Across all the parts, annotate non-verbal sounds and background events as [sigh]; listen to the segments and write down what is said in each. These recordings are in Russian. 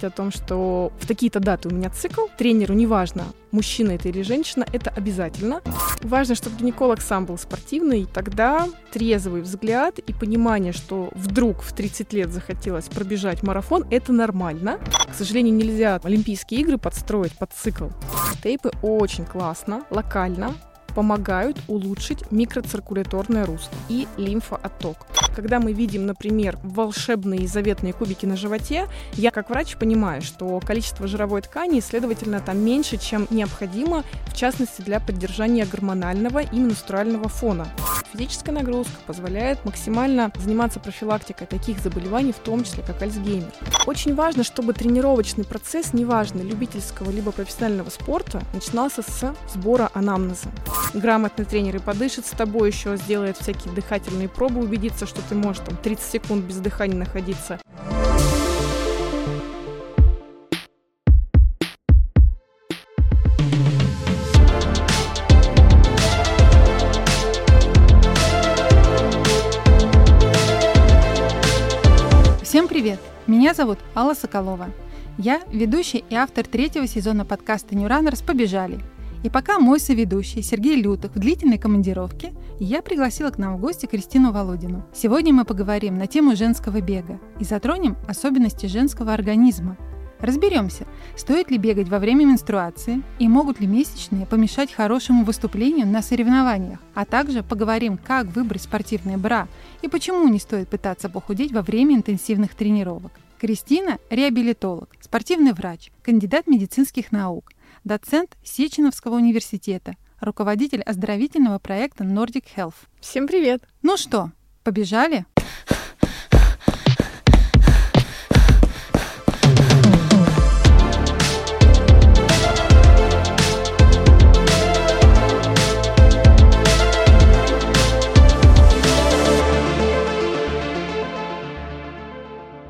говорить о том, что в такие-то даты у меня цикл, тренеру неважно, мужчина это или женщина, это обязательно. Важно, чтобы гинеколог сам был спортивный, тогда трезвый взгляд и понимание, что вдруг в 30 лет захотелось пробежать марафон, это нормально. К сожалению, нельзя Олимпийские игры подстроить под цикл. Тейпы очень классно, локально, помогают улучшить микроциркуляторное русло и лимфоотток. Когда мы видим, например, волшебные заветные кубики на животе, я как врач понимаю, что количество жировой ткани, следовательно, там меньше, чем необходимо, в частности, для поддержания гормонального и менструального фона. Физическая нагрузка позволяет максимально заниматься профилактикой таких заболеваний, в том числе как Альцгеймер. Очень важно, чтобы тренировочный процесс, неважно, любительского либо профессионального спорта, начинался с сбора анамнеза. Грамотный тренер и подышит с тобой, еще сделает всякие дыхательные пробы, убедиться, что ты можешь там 30 секунд без дыхания находиться. Всем привет! Меня зовут Алла Соколова. Я ведущий и автор третьего сезона подкаста New Runners «Побежали», и пока мой соведущий Сергей Лютых в длительной командировке, я пригласила к нам в гости Кристину Володину. Сегодня мы поговорим на тему женского бега и затронем особенности женского организма. Разберемся, стоит ли бегать во время менструации и могут ли месячные помешать хорошему выступлению на соревнованиях, а также поговорим, как выбрать спортивные бра и почему не стоит пытаться похудеть во время интенсивных тренировок. Кристина – реабилитолог, спортивный врач, кандидат медицинских наук – доцент Сеченовского университета, руководитель оздоровительного проекта Nordic Health. Всем привет! Ну что, побежали?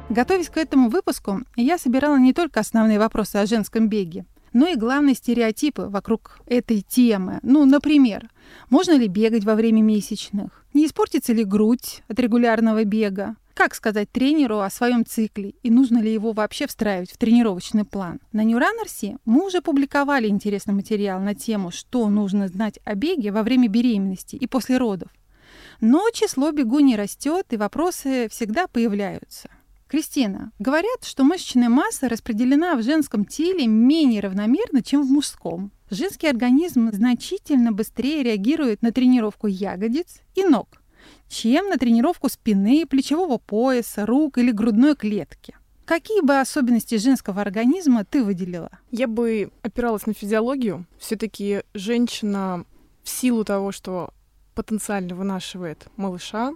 Готовясь к этому выпуску, я собирала не только основные вопросы о женском беге, но и главные стереотипы вокруг этой темы. Ну, например, можно ли бегать во время месячных? Не испортится ли грудь от регулярного бега? Как сказать тренеру о своем цикле и нужно ли его вообще встраивать в тренировочный план? На New Runners мы уже публиковали интересный материал на тему, что нужно знать о беге во время беременности и после родов. Но число бегуней растет, и вопросы всегда появляются. Кристина, говорят, что мышечная масса распределена в женском теле менее равномерно, чем в мужском. Женский организм значительно быстрее реагирует на тренировку ягодиц и ног, чем на тренировку спины, плечевого пояса, рук или грудной клетки. Какие бы особенности женского организма ты выделила? Я бы опиралась на физиологию. Все-таки женщина в силу того, что потенциально вынашивает малыша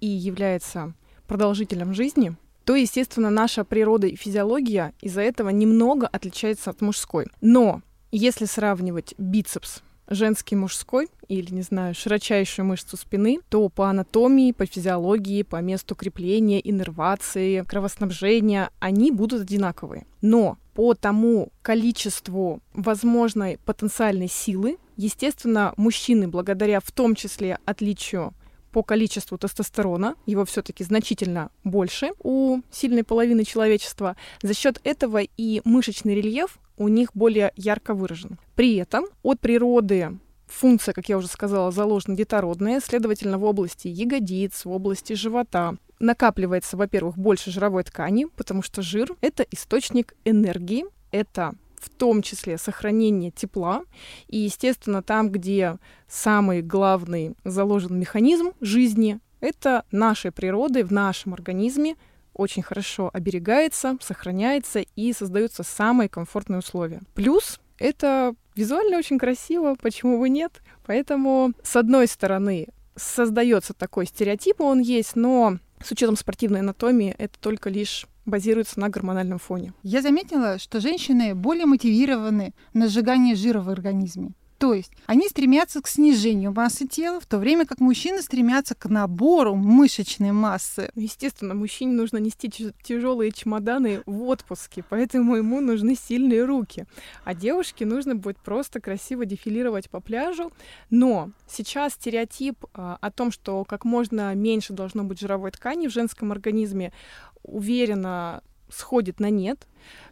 и является продолжителем жизни, то, естественно, наша природа и физиология из-за этого немного отличается от мужской. Но если сравнивать бицепс женский мужской или, не знаю, широчайшую мышцу спины, то по анатомии, по физиологии, по месту крепления, иннервации, кровоснабжения они будут одинаковые. Но по тому количеству возможной потенциальной силы, естественно, мужчины, благодаря в том числе отличию по количеству тестостерона, его все-таки значительно больше у сильной половины человечества. За счет этого и мышечный рельеф у них более ярко выражен. При этом от природы функция, как я уже сказала, заложена детородная, следовательно, в области ягодиц, в области живота накапливается, во-первых, больше жировой ткани, потому что жир — это источник энергии, это в том числе сохранение тепла. И, естественно, там, где самый главный заложен механизм жизни, это нашей природой в нашем организме очень хорошо оберегается, сохраняется и создаются самые комфортные условия. Плюс это визуально очень красиво, почему бы нет? Поэтому, с одной стороны, создается такой стереотип, он есть, но с учетом спортивной анатомии это только лишь базируется на гормональном фоне. Я заметила, что женщины более мотивированы на сжигание жира в организме. То есть они стремятся к снижению массы тела, в то время как мужчины стремятся к набору мышечной массы. Естественно, мужчине нужно нести тяжелые чемоданы в отпуске, поэтому ему нужны сильные руки. А девушке нужно будет просто красиво дефилировать по пляжу. Но сейчас стереотип а, о том, что как можно меньше должно быть жировой ткани в женском организме, уверенно сходит на нет.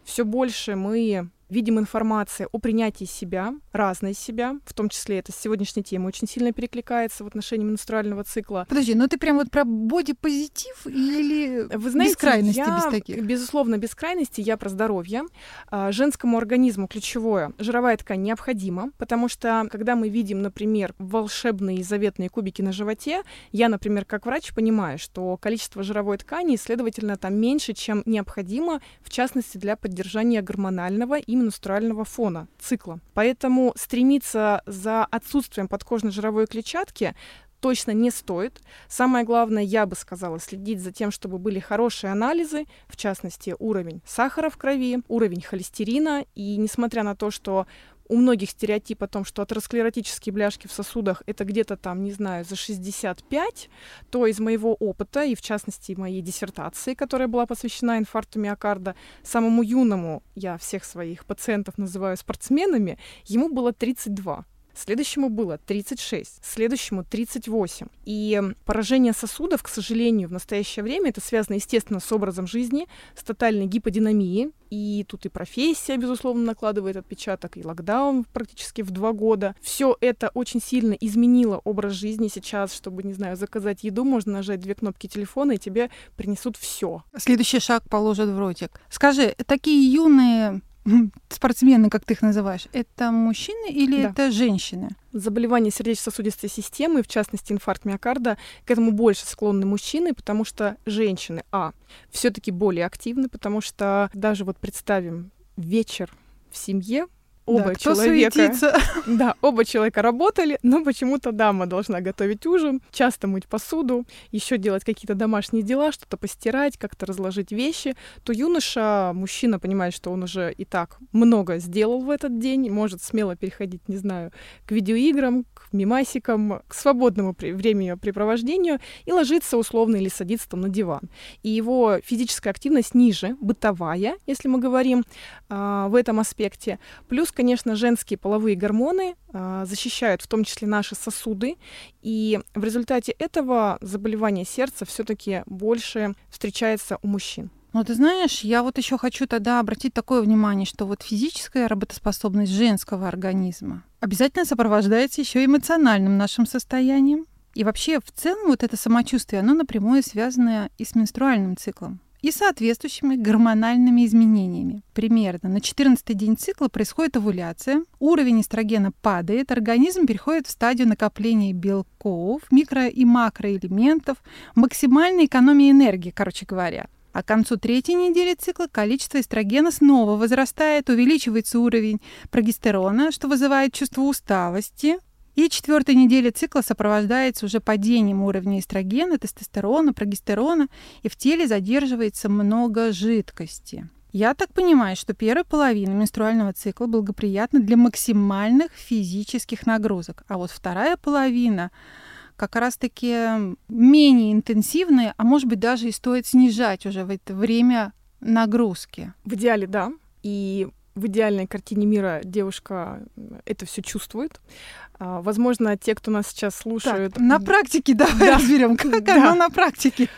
Все больше мы видим информации о принятии себя, разной себя, в том числе это с сегодняшней темой очень сильно перекликается в отношении менструального цикла. Подожди, ну ты прям вот про бодипозитив или Вы знаете, без крайности я, без таких? Безусловно, без крайности, я про здоровье. А, женскому организму ключевое, жировая ткань необходима, потому что когда мы видим, например, волшебные заветные кубики на животе, я, например, как врач понимаю, что количество жировой ткани, следовательно, там меньше, чем необходимо, в частности, для поддержания гормонального и менструального фона, цикла. Поэтому стремиться за отсутствием подкожной жировой клетчатки точно не стоит. Самое главное, я бы сказала, следить за тем, чтобы были хорошие анализы, в частности, уровень сахара в крови, уровень холестерина. И несмотря на то, что у многих стереотип о том, что атеросклеротические бляшки в сосудах это где-то там, не знаю, за 65, то из моего опыта, и в частности моей диссертации, которая была посвящена инфаркту миокарда, самому юному, я всех своих пациентов называю спортсменами, ему было 32 следующему было 36, следующему 38. И поражение сосудов, к сожалению, в настоящее время это связано, естественно, с образом жизни, с тотальной гиподинамией. И тут и профессия, безусловно, накладывает отпечаток, и локдаун практически в два года. Все это очень сильно изменило образ жизни сейчас, чтобы, не знаю, заказать еду, можно нажать две кнопки телефона, и тебе принесут все. Следующий шаг положат в ротик. Скажи, такие юные [laughs] спортсмены, как ты их называешь, это мужчины или да. это женщины? Заболевания сердечно-сосудистой системы, в частности инфаркт миокарда, к этому больше склонны мужчины, потому что женщины, а, все-таки более активны, потому что даже вот представим вечер в семье, оба да, человека, суетится? [laughs] да, оба человека работали, но почему-то дама должна готовить ужин, часто мыть посуду, еще делать какие-то домашние дела, что-то постирать, как-то разложить вещи, то юноша, мужчина понимает, что он уже и так много сделал в этот день, может смело переходить, не знаю, к видеоиграм, к мимасикам, к свободному времяпрепровождению и ложится условно или садится там на диван. И его физическая активность ниже, бытовая, если мы говорим э, в этом аспекте, плюс конечно, женские половые гормоны а, защищают в том числе наши сосуды, и в результате этого заболевание сердца все-таки больше встречается у мужчин. Ну, ты знаешь, я вот еще хочу тогда обратить такое внимание, что вот физическая работоспособность женского организма обязательно сопровождается еще эмоциональным нашим состоянием. И вообще, в целом, вот это самочувствие, оно напрямую связано и с менструальным циклом и соответствующими гормональными изменениями. Примерно на 14 день цикла происходит овуляция, уровень эстрогена падает, организм переходит в стадию накопления белков, микро- и макроэлементов, максимальной экономии энергии, короче говоря. А к концу третьей недели цикла количество эстрогена снова возрастает, увеличивается уровень прогестерона, что вызывает чувство усталости, и четвертая неделя цикла сопровождается уже падением уровня эстрогена, тестостерона, прогестерона, и в теле задерживается много жидкости. Я так понимаю, что первая половина менструального цикла благоприятна для максимальных физических нагрузок, а вот вторая половина как раз-таки менее интенсивная, а может быть даже и стоит снижать уже в это время нагрузки. В идеале, да. И в идеальной картине мира девушка это все чувствует. А, возможно, те, кто нас сейчас слушают... Так, на практике давай да. разберем, как да. оно на практике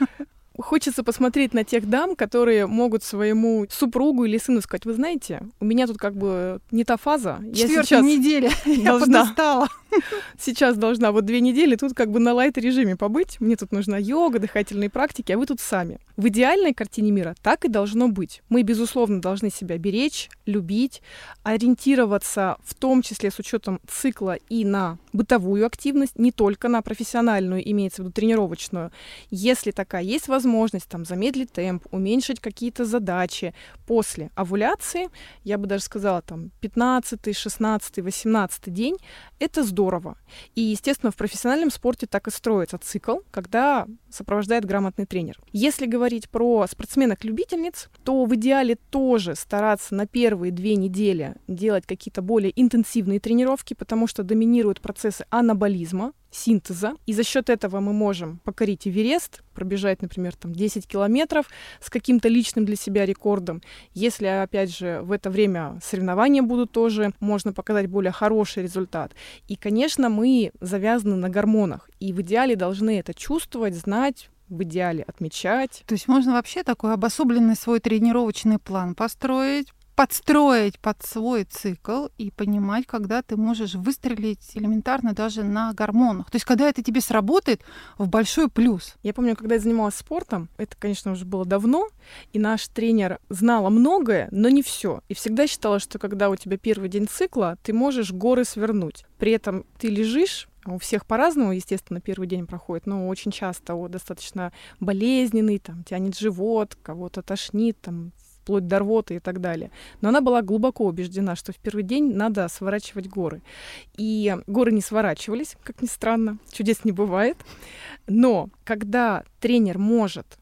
хочется посмотреть на тех дам, которые могут своему супругу или сыну сказать, вы знаете, у меня тут как бы не та фаза. Четвертая сейчас неделя, [laughs] я подустала. [laughs] Сейчас должна вот две недели тут как бы на лайт-режиме побыть. Мне тут нужна йога, дыхательные практики, а вы тут сами. В идеальной картине мира так и должно быть. Мы, безусловно, должны себя беречь, любить, ориентироваться в том числе с учетом цикла и на бытовую активность, не только на профессиональную, имеется в виду тренировочную. Если такая есть возможность, там, замедлить темп, уменьшить какие-то задачи после овуляции, я бы даже сказала, там, 15, 16, 18 день, это здорово. И, естественно, в профессиональном спорте так и строится цикл, когда сопровождает грамотный тренер. Если говорить про спортсменок-любительниц, то в идеале тоже стараться на первые две недели делать какие-то более интенсивные тренировки, потому что доминируют процессы анаболизма, синтеза. И за счет этого мы можем покорить Эверест, пробежать, например, там 10 километров с каким-то личным для себя рекордом. Если, опять же, в это время соревнования будут тоже, можно показать более хороший результат. И, конечно, мы завязаны на гормонах. И в идеале должны это чувствовать, знать, в идеале отмечать. То есть можно вообще такой обособленный свой тренировочный план построить, подстроить под свой цикл и понимать, когда ты можешь выстрелить элементарно даже на гормонах. То есть, когда это тебе сработает, в большой плюс. Я помню, когда я занималась спортом, это, конечно, уже было давно, и наш тренер знала многое, но не все. И всегда считала, что когда у тебя первый день цикла, ты можешь горы свернуть. При этом ты лежишь, у всех по-разному, естественно, первый день проходит, но очень часто он достаточно болезненный, там тянет живот, кого-то тошнит, там вплоть до рвоты и так далее. Но она была глубоко убеждена, что в первый день надо сворачивать горы. И горы не сворачивались, как ни странно, чудес не бывает. Но когда тренер может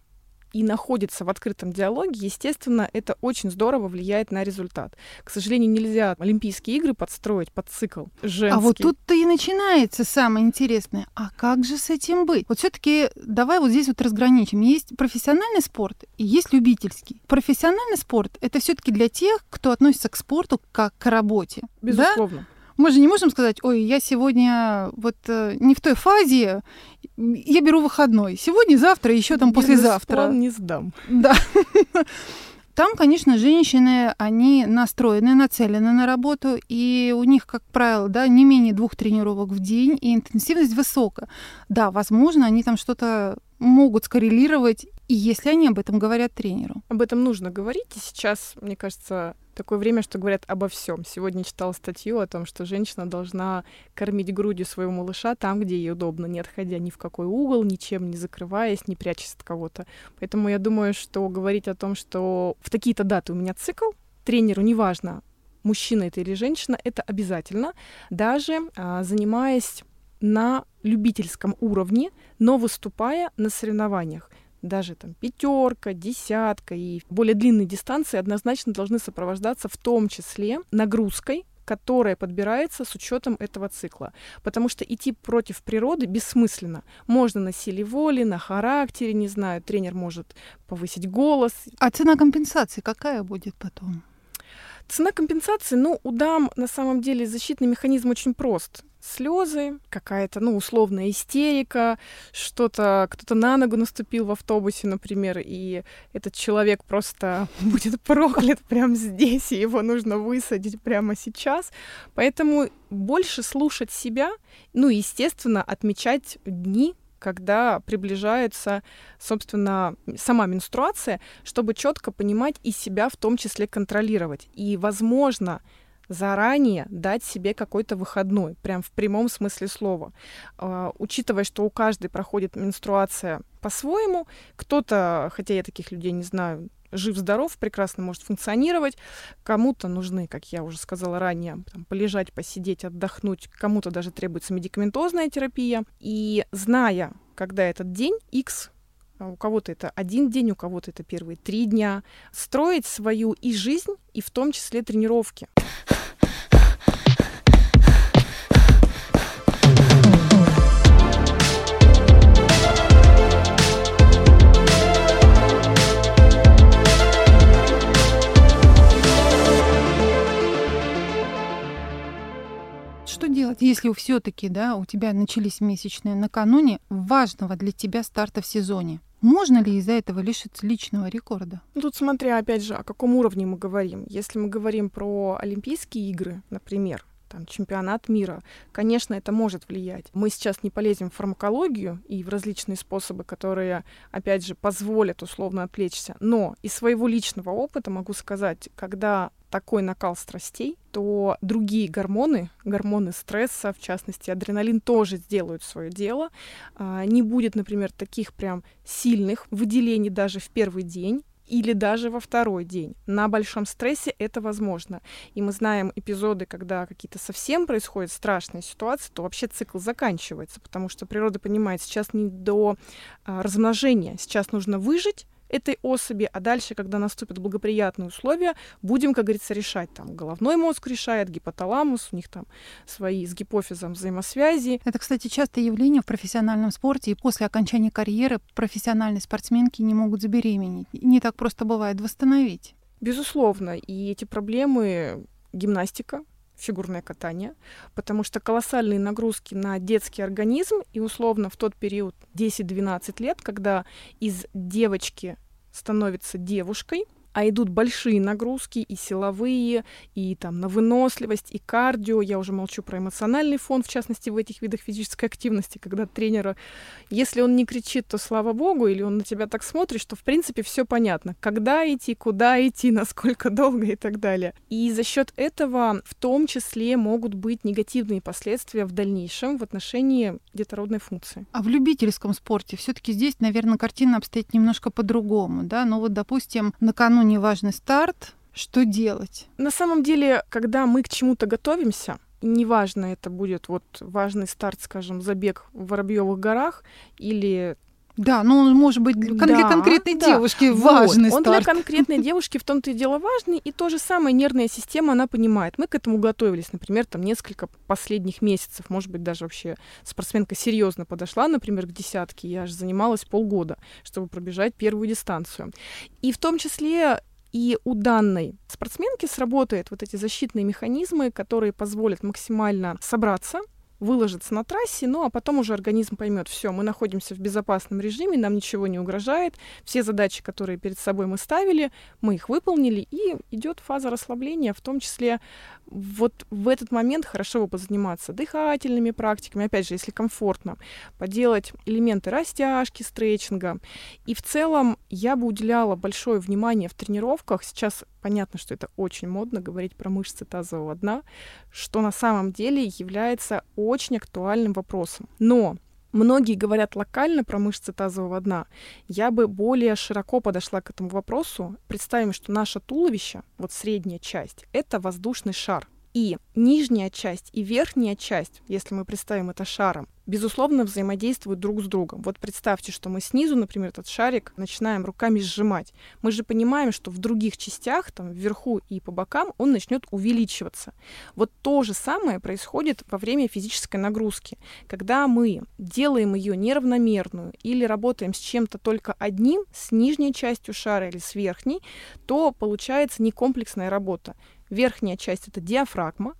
и находится в открытом диалоге, естественно, это очень здорово влияет на результат. К сожалению, нельзя Олимпийские игры подстроить под цикл женский. А вот тут-то и начинается самое интересное. А как же с этим быть? Вот все-таки давай вот здесь вот разграничим. Есть профессиональный спорт и есть любительский. Профессиональный спорт это все-таки для тех, кто относится к спорту как к работе. Безусловно. Да? Мы же не можем сказать, ой, я сегодня вот э, не в той фазе, я беру выходной. Сегодня, завтра, еще там послезавтра. План не сдам. Да. [laughs] Там, конечно, женщины, они настроены, нацелены на работу, и у них, как правило, да, не менее двух тренировок в день, и интенсивность высокая. Да, возможно, они там что-то могут скоррелировать, и если они об этом говорят тренеру. Об этом нужно говорить, и сейчас, мне кажется, такое время, что говорят обо всем. Сегодня читала статью о том, что женщина должна кормить грудью своего малыша там, где ей удобно, не отходя ни в какой угол, ничем не закрываясь, не прячась от кого-то. Поэтому я думаю, что говорить о том, что в такие-то даты у меня цикл, тренеру неважно, мужчина это или женщина, это обязательно, даже а, занимаясь на любительском уровне, но выступая на соревнованиях даже там пятерка, десятка и более длинные дистанции однозначно должны сопровождаться в том числе нагрузкой, которая подбирается с учетом этого цикла. Потому что идти против природы бессмысленно. Можно на силе воли, на характере, не знаю, тренер может повысить голос. А цена компенсации какая будет потом? Цена компенсации, ну, у дам на самом деле защитный механизм очень прост слезы, какая-то, ну, условная истерика, что-то, кто-то на ногу наступил в автобусе, например, и этот человек просто [laughs] будет проклят прямо здесь, и его нужно высадить прямо сейчас. Поэтому больше слушать себя, ну, естественно, отмечать дни, когда приближается, собственно, сама менструация, чтобы четко понимать и себя в том числе контролировать. И, возможно, заранее дать себе какой-то выходной, прям в прямом смысле слова. Э, учитывая, что у каждой проходит менструация по-своему, кто-то, хотя я таких людей не знаю, жив-здоров, прекрасно может функционировать. Кому-то нужны, как я уже сказала ранее, там, полежать, посидеть, отдохнуть. Кому-то даже требуется медикаментозная терапия. И зная, когда этот день X, а у кого-то это один день, у кого-то это первые три дня, строить свою и жизнь, и в том числе тренировки. Делать, если все-таки, да, у тебя начались месячные накануне важного для тебя старта в сезоне? Можно ли из-за этого лишиться личного рекорда? Тут смотря, опять же, о каком уровне мы говорим. Если мы говорим про Олимпийские игры, например, там, чемпионат мира. Конечно, это может влиять. Мы сейчас не полезем в фармакологию и в различные способы, которые, опять же, позволят условно отвлечься. Но из своего личного опыта могу сказать, когда такой накал страстей, то другие гормоны, гормоны стресса, в частности адреналин, тоже сделают свое дело. А, не будет, например, таких прям сильных выделений даже в первый день, или даже во второй день. На большом стрессе это возможно. И мы знаем эпизоды, когда какие-то совсем происходят страшные ситуации, то вообще цикл заканчивается, потому что природа понимает, сейчас не до а, размножения, сейчас нужно выжить, этой особи, а дальше, когда наступят благоприятные условия, будем, как говорится, решать. Там головной мозг решает, гипоталамус, у них там свои с гипофизом взаимосвязи. Это, кстати, частое явление в профессиональном спорте, и после окончания карьеры профессиональные спортсменки не могут забеременеть. Не так просто бывает восстановить. Безусловно, и эти проблемы гимнастика, фигурное катание, потому что колоссальные нагрузки на детский организм, и условно в тот период 10-12 лет, когда из девочки становится девушкой, а идут большие нагрузки и силовые, и там на выносливость, и кардио. Я уже молчу про эмоциональный фон, в частности, в этих видах физической активности, когда тренера, если он не кричит, то слава богу, или он на тебя так смотрит, что в принципе все понятно. Когда идти, куда идти, [laughs] насколько долго и так далее. И за счет этого в том числе могут быть негативные последствия в дальнейшем в отношении детородной функции. А в любительском спорте все-таки здесь, наверное, картина обстоит немножко по-другому, да? Ну вот, допустим, накануне неважный старт, что делать? На самом деле, когда мы к чему-то готовимся, неважно, это будет вот важный старт, скажем, забег в Воробьевых горах или да, но он может быть для, да, для конкретной да. девушки вот. важный Он старт. для конкретной [laughs] девушки в том-то и дело важный, и то же самое нервная система, она понимает. Мы к этому готовились, например, там несколько последних месяцев, может быть, даже вообще спортсменка серьезно подошла, например, к десятке, я же занималась полгода, чтобы пробежать первую дистанцию. И в том числе и у данной спортсменки сработают вот эти защитные механизмы, которые позволят максимально собраться, выложиться на трассе, ну а потом уже организм поймет, все, мы находимся в безопасном режиме, нам ничего не угрожает, все задачи, которые перед собой мы ставили, мы их выполнили, и идет фаза расслабления, в том числе вот в этот момент хорошо бы позаниматься дыхательными практиками, опять же, если комфортно, поделать элементы растяжки, стретчинга. И в целом я бы уделяла большое внимание в тренировках. Сейчас понятно, что это очень модно говорить про мышцы тазового дна, что на самом деле является очень актуальным вопросом. Но Многие говорят локально про мышцы тазового дна. Я бы более широко подошла к этому вопросу. Представим, что наше туловище, вот средняя часть, это воздушный шар. И нижняя часть и верхняя часть, если мы представим это шаром, безусловно, взаимодействуют друг с другом. Вот представьте, что мы снизу, например, этот шарик начинаем руками сжимать. Мы же понимаем, что в других частях, там, вверху и по бокам, он начнет увеличиваться. Вот то же самое происходит во время физической нагрузки. Когда мы делаем ее неравномерную или работаем с чем-то только одним, с нижней частью шара или с верхней, то получается некомплексная работа. Верхняя часть — это диафрагма.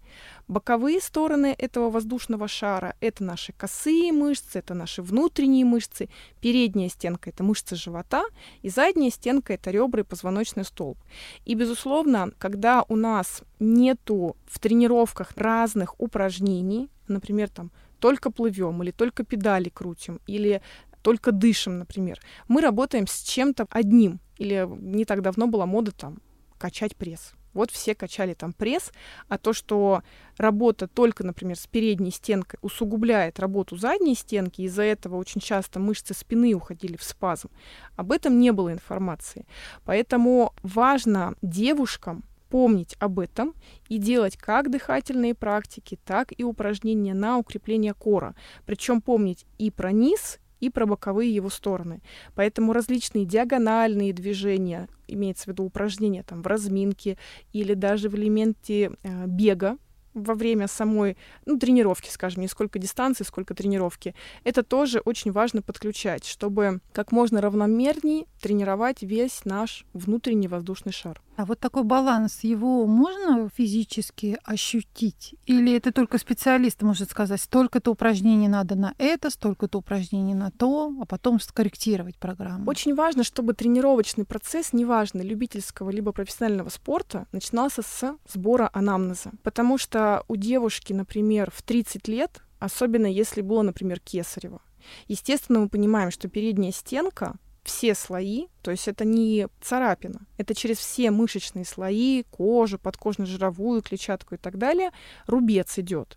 Боковые стороны этого воздушного шара — это наши косые мышцы, это наши внутренние мышцы. Передняя стенка — это мышцы живота, и задняя стенка — это ребра и позвоночный столб. И, безусловно, когда у нас нету в тренировках разных упражнений, например, там только плывем или только педали крутим, или только дышим, например. Мы работаем с чем-то одним. Или не так давно была мода там качать пресс. Вот все качали там пресс, а то, что работа только, например, с передней стенкой усугубляет работу задней стенки, из-за этого очень часто мышцы спины уходили в спазм, об этом не было информации. Поэтому важно девушкам помнить об этом и делать как дыхательные практики, так и упражнения на укрепление кора. Причем помнить и про низ, и про боковые его стороны. Поэтому различные диагональные движения, имеется в виду упражнения там, в разминке или даже в элементе э, бега, во время самой ну, тренировки, скажем, не сколько дистанции, сколько тренировки, это тоже очень важно подключать, чтобы как можно равномернее тренировать весь наш внутренний воздушный шар. А вот такой баланс, его можно физически ощутить? Или это только специалист может сказать, столько-то упражнений надо на это, столько-то упражнений на то, а потом скорректировать программу? Очень важно, чтобы тренировочный процесс, неважно, любительского либо профессионального спорта, начинался с сбора анамнеза. Потому что у девушки, например, в 30 лет, особенно если было, например, кесарево, естественно, мы понимаем, что передняя стенка все слои, то есть это не царапина, это через все мышечные слои, кожу, подкожно-жировую, клетчатку и так далее, рубец идет.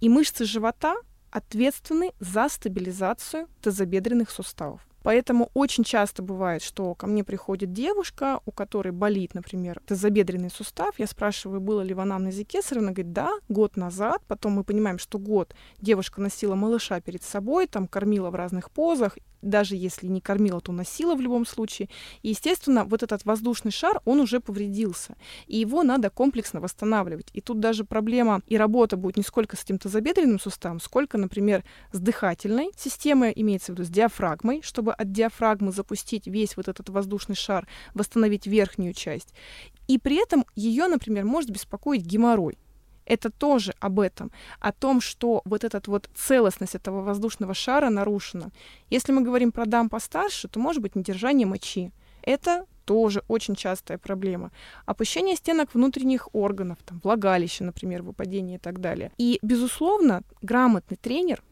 И мышцы живота ответственны за стабилизацию тазобедренных суставов. Поэтому очень часто бывает, что ко мне приходит девушка, у которой болит, например, тазобедренный сустав. Я спрашиваю, было ли в анамнезе кесарево. Она говорит, да, год назад. Потом мы понимаем, что год девушка носила малыша перед собой, там кормила в разных позах даже если не кормила, то носила в любом случае. И, естественно, вот этот воздушный шар, он уже повредился. И его надо комплексно восстанавливать. И тут даже проблема и работа будет не сколько с этим тазобедренным суставом, сколько, например, с дыхательной системой, имеется в виду с диафрагмой, чтобы от диафрагмы запустить весь вот этот воздушный шар, восстановить верхнюю часть. И при этом ее, например, может беспокоить геморрой. Это тоже об этом, о том, что вот эта вот целостность этого воздушного шара нарушена. Если мы говорим про дам постарше, то может быть недержание мочи. Это тоже очень частая проблема. Опущение стенок внутренних органов, там, влагалище, например, выпадение и так далее. И, безусловно, грамотный тренер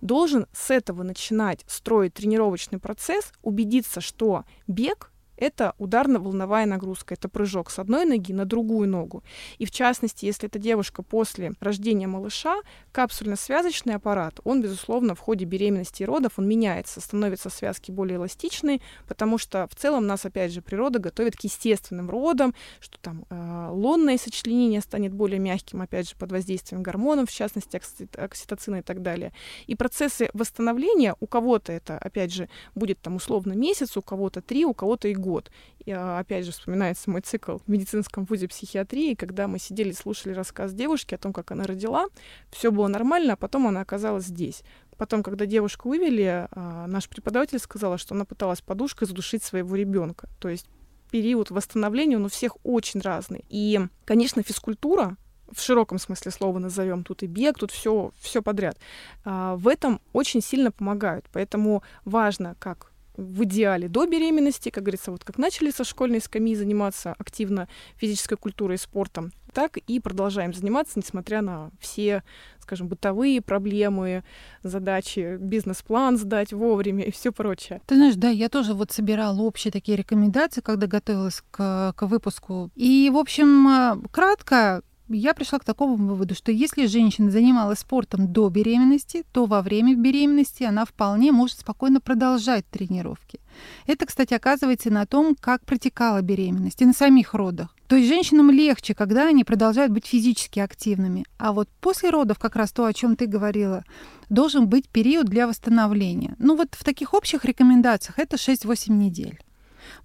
должен с этого начинать строить тренировочный процесс, убедиться, что бег это ударно-волновая нагрузка, это прыжок с одной ноги на другую ногу. И в частности, если это девушка после рождения малыша, капсульно-связочный аппарат, он, безусловно, в ходе беременности и родов, он меняется, становятся связки более эластичные, потому что в целом нас, опять же, природа готовит к естественным родам, что там э, лунное сочленение станет более мягким, опять же, под воздействием гормонов, в частности, окситоцина и так далее. И процессы восстановления у кого-то это, опять же, будет там условно месяц, у кого-то три, у кого-то и год год. Я, опять же, вспоминается мой цикл в медицинском вузе психиатрии, когда мы сидели, слушали рассказ девушки о том, как она родила. Все было нормально, а потом она оказалась здесь. Потом, когда девушку вывели, а, наш преподаватель сказала, что она пыталась подушкой задушить своего ребенка. То есть период восстановления, он у всех очень разный. И, конечно, физкультура, в широком смысле слова назовем, тут и бег, тут все, все подряд, а, в этом очень сильно помогают. Поэтому важно, как в идеале до беременности, как говорится, вот как начали со школьной скамьи заниматься активно физической культурой и спортом, так и продолжаем заниматься, несмотря на все, скажем, бытовые проблемы, задачи, бизнес-план сдать вовремя и все прочее. Ты знаешь, да, я тоже вот собирала общие такие рекомендации, когда готовилась к, к выпуску. И, в общем, э, кратко, я пришла к такому выводу, что если женщина занималась спортом до беременности, то во время беременности она вполне может спокойно продолжать тренировки. Это, кстати, оказывается на том, как протекала беременность и на самих родах. То есть женщинам легче, когда они продолжают быть физически активными. А вот после родов, как раз то, о чем ты говорила, должен быть период для восстановления. Ну вот в таких общих рекомендациях это 6-8 недель.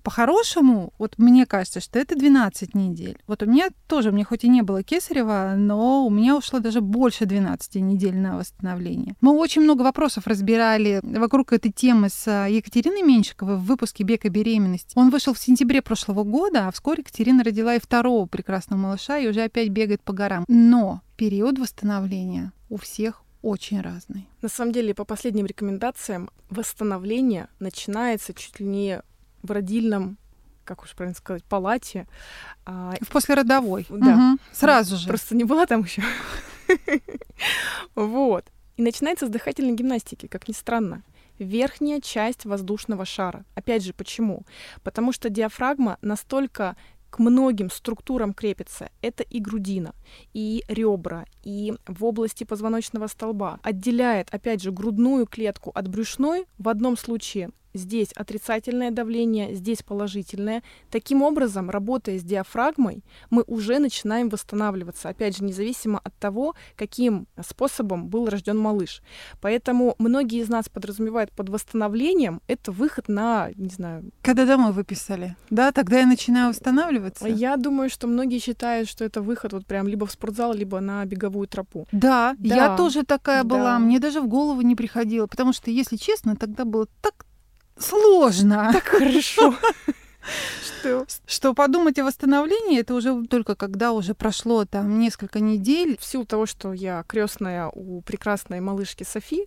По-хорошему, вот мне кажется, что это 12 недель. Вот у меня тоже, мне хоть и не было кесарева, но у меня ушло даже больше 12 недель на восстановление. Мы очень много вопросов разбирали вокруг этой темы с а, Екатериной Меньшиковой в выпуске «Бег беременность». Он вышел в сентябре прошлого года, а вскоре Екатерина родила и второго прекрасного малыша и уже опять бегает по горам. Но период восстановления у всех очень разный. На самом деле, по последним рекомендациям, восстановление начинается чуть ли не в родильном как уж правильно сказать, палате. А, в послеродовой. Да. Угу. Сразу же. Просто не была там еще. [laughs] Вот. И начинается с дыхательной гимнастики, как ни странно. Верхняя часть воздушного шара. Опять же, почему? Потому что диафрагма настолько к многим структурам крепится. Это и грудина, и ребра, и в области позвоночного столба. Отделяет, опять же, грудную клетку от брюшной. В одном случае здесь отрицательное давление, здесь положительное. Таким образом, работая с диафрагмой, мы уже начинаем восстанавливаться, опять же, независимо от того, каким способом был рожден малыш. Поэтому многие из нас подразумевают под восстановлением это выход на, не знаю... Когда домой выписали, да, тогда я начинаю восстанавливаться. Я думаю, что многие считают, что это выход вот прям либо в спортзал, либо на беговую тропу. Да, да. я тоже такая да. была, мне даже в голову не приходило, потому что, если честно, тогда было так сложно. Так хорошо. [laughs] Что? что подумать о восстановлении, это уже только когда уже прошло там несколько недель. В силу того, что я крестная у прекрасной малышки Софи,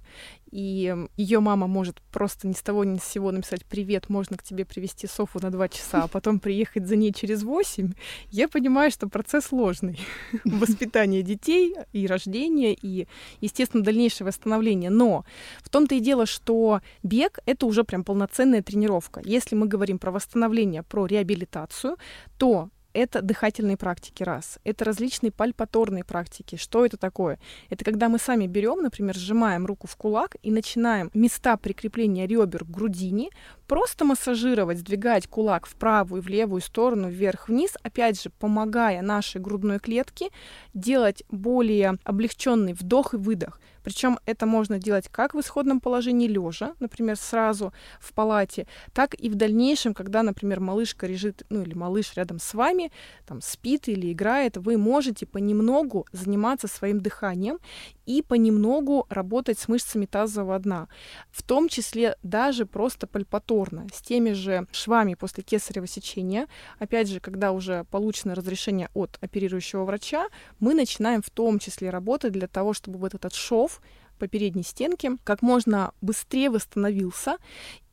и ее мама может просто ни с того ни с сего написать «Привет, можно к тебе привести Софу на два часа, а потом приехать за ней через восемь», я понимаю, что процесс сложный. [laughs] Воспитание детей и рождение, и, естественно, дальнейшее восстановление. Но в том-то и дело, что бег — это уже прям полноценная тренировка. Если мы говорим про восстановление, про реабилитацию, то это дыхательные практики, раз. Это различные пальпаторные практики. Что это такое? Это когда мы сами берем, например, сжимаем руку в кулак и начинаем места прикрепления ребер к грудине просто массажировать, сдвигать кулак в правую в левую сторону, вверх-вниз, опять же, помогая нашей грудной клетке делать более облегченный вдох и выдох. Причем это можно делать как в исходном положении лежа, например, сразу в палате, так и в дальнейшем, когда, например, малышка лежит, ну или малыш рядом с вами, там спит или играет, вы можете понемногу заниматься своим дыханием и понемногу работать с мышцами тазового дна, в том числе даже просто пальпаторно с теми же швами после кесарево сечения. Опять же, когда уже получено разрешение от оперирующего врача, мы начинаем в том числе работать для того, чтобы вот этот шов по передней стенке как можно быстрее восстановился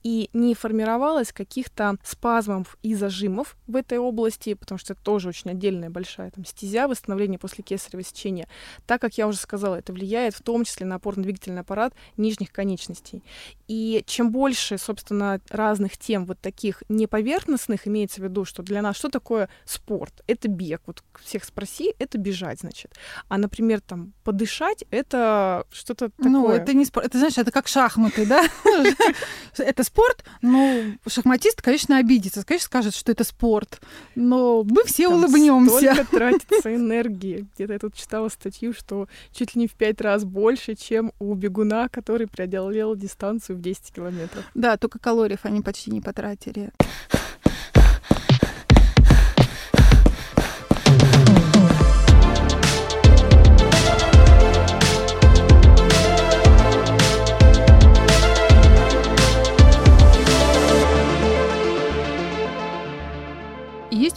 и не формировалось каких-то спазмов и зажимов в этой области, потому что это тоже очень отдельная большая там, стезя восстановления после кесарево сечения. Так как я уже сказала, это влияет в том числе на опорно-двигательный аппарат нижних конечностей. И чем больше, собственно, разных тем вот таких неповерхностных, имеется в виду, что для нас что такое спорт? Это бег. Вот всех спроси, это бежать, значит. А, например, там, подышать, это что-то такое. Ну, это не спорт. Это, знаешь, это как шахматы, да? [laughs] Это спорт, ну, шахматист, конечно, обидится, конечно, скажет, что это спорт, но мы все Там улыбнемся. Столько тратится энергии. Где-то я тут читала статью, что чуть ли не в пять раз больше, чем у бегуна, который преодолел дистанцию в 10 километров. Да, только калориев они почти не потратили.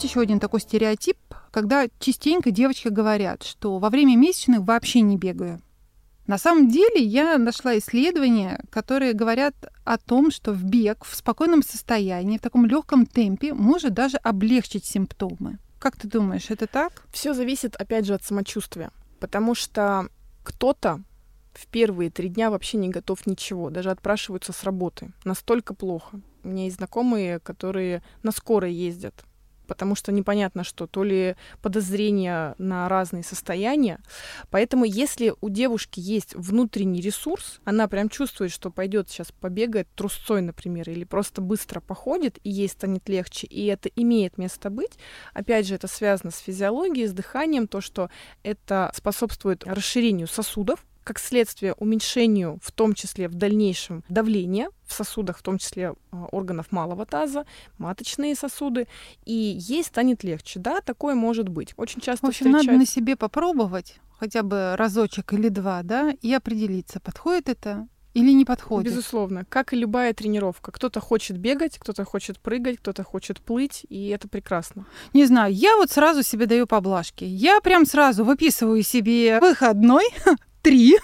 Есть еще один такой стереотип, когда частенько девочки говорят, что во время месячных вообще не бегаю. На самом деле я нашла исследования, которые говорят о том, что в бег в спокойном состоянии, в таком легком темпе может даже облегчить симптомы. Как ты думаешь, это так? Все зависит, опять же, от самочувствия. Потому что кто-то в первые три дня вообще не готов ничего, даже отпрашиваются с работы. Настолько плохо. У меня есть знакомые, которые на скорой ездят, потому что непонятно что, то ли подозрения на разные состояния. Поэтому если у девушки есть внутренний ресурс, она прям чувствует, что пойдет сейчас побегает трусцой, например, или просто быстро походит, и ей станет легче, и это имеет место быть. Опять же, это связано с физиологией, с дыханием, то, что это способствует расширению сосудов, как следствие уменьшению, в том числе в дальнейшем, давления в сосудах, в том числе а, органов малого таза, маточные сосуды, и ей станет легче. Да, такое может быть. Очень часто В общем, встречается... надо на себе попробовать хотя бы разочек или два, да, и определиться, подходит это или не подходит? Безусловно. Как и любая тренировка. Кто-то хочет бегать, кто-то хочет прыгать, кто-то хочет плыть, и это прекрасно. Не знаю, я вот сразу себе даю поблажки. Я прям сразу выписываю себе выходной, [laughs] три.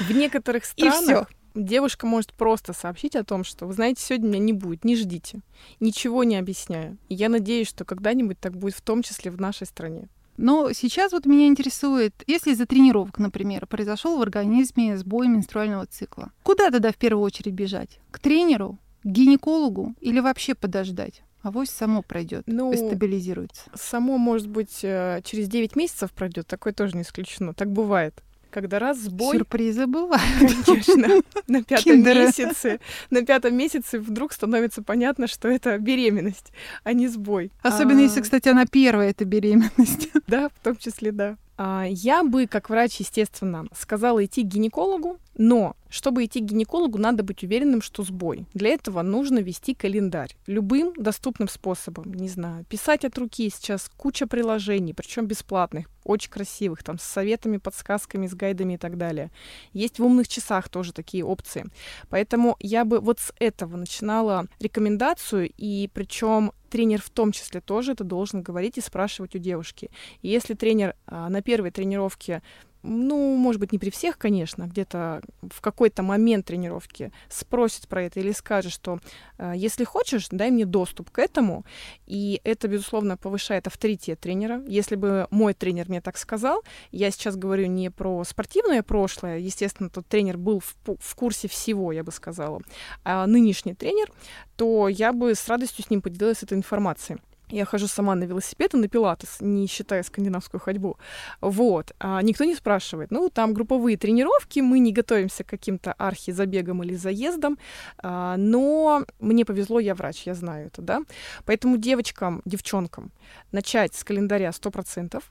В некоторых странах девушка может просто сообщить о том, что, вы знаете, сегодня меня не будет, не ждите. Ничего не объясняю. И я надеюсь, что когда-нибудь так будет в том числе в нашей стране. Но сейчас вот меня интересует, если из-за тренировок, например, произошел в организме сбой менструального цикла, куда тогда в первую очередь бежать? К тренеру, к гинекологу или вообще подождать? Авось само пройдет ну, и стабилизируется. Само, может быть, э, через 9 месяцев пройдет, такое тоже не исключено. Так бывает когда раз сбой... Сюрпризы бывают. Конечно. [laughs] На пятом месяце, на пятом месяце вдруг становится понятно, что это беременность, а не сбой. Особенно а... если, кстати, она первая, это беременность. Да, в том числе, да. А, я бы, как врач, естественно, сказала идти к гинекологу, но чтобы идти к гинекологу, надо быть уверенным, что сбой. Для этого нужно вести календарь любым доступным способом. Не знаю, писать от руки сейчас куча приложений, причем бесплатных, очень красивых, там с советами, подсказками, с гайдами и так далее. Есть в умных часах тоже такие опции. Поэтому я бы вот с этого начинала рекомендацию, и причем тренер в том числе тоже это должен говорить и спрашивать у девушки. И если тренер а, на первой тренировке ну, может быть, не при всех, конечно, где-то в какой-то момент тренировки спросит про это или скажет, что э, если хочешь, дай мне доступ к этому. И это, безусловно, повышает авторитет тренера. Если бы мой тренер мне так сказал, я сейчас говорю не про спортивное прошлое, естественно, тот тренер был в, в курсе всего, я бы сказала, а нынешний тренер, то я бы с радостью с ним поделилась этой информацией. Я хожу сама на велосипед и на пилатес, не считая скандинавскую ходьбу. Вот. А никто не спрашивает. Ну, там групповые тренировки, мы не готовимся к каким-то архизабегам или заездам, а, но мне повезло, я врач, я знаю это, да. Поэтому девочкам, девчонкам начать с календаря 100%.